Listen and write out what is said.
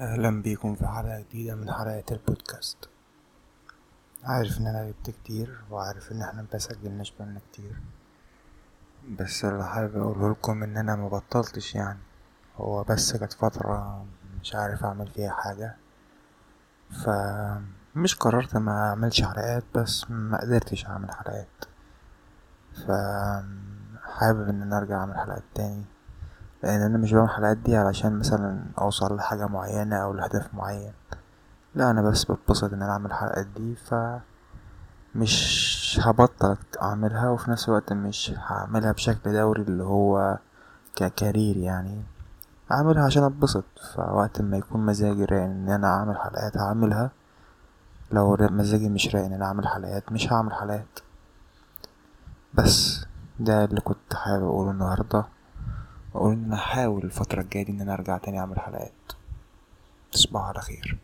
أهلا بيكم في حلقة جديدة من حلقات البودكاست. عارف إن أنا غبت كتير وعارف إن إحنا مسجلناش بقالنا كتير. بس اللي حابب اقولهولكم إن أنا مبطلتش يعني. هو بس كانت فترة مش عارف أعمل فيها حاجة. ف مش قررت ما أعملش حلقات بس ما قدرتش أعمل حلقات. ف حابب إن أنا أرجع أعمل حلقات تاني. لأن أنا مش بعمل الحلقات دي علشان مثلا أوصل لحاجة معينة أو لهدف معين. لا أنا بس بتبسط إن أنا أعمل الحلقات دي ف مش هبطل أعملها وفي نفس الوقت مش هعملها بشكل دوري اللي هو ككارير يعني. اعملها عشان أتبسط فوقت ما يكون مزاجي رايق إن أنا أعمل حلقات هعملها. لو مزاجي مش رايق إن أنا أعمل حلقات مش هعمل حلقات. بس ده اللي كنت حابب أقوله النهارده. واقول ان أنا هحاول الفترة الجاية دي إن أنا أرجع تاني أعمل حلقات. تصبحوا على خير.